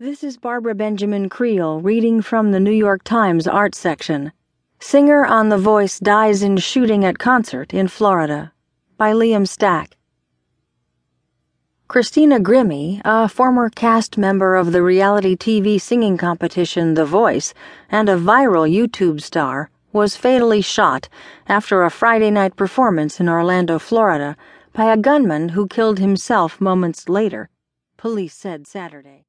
This is Barbara Benjamin Creel reading from the New York Times art section. Singer on The Voice dies in shooting at concert in Florida by Liam Stack. Christina Grimmie, a former cast member of the reality TV singing competition The Voice and a viral YouTube star, was fatally shot after a Friday night performance in Orlando, Florida, by a gunman who killed himself moments later, police said Saturday.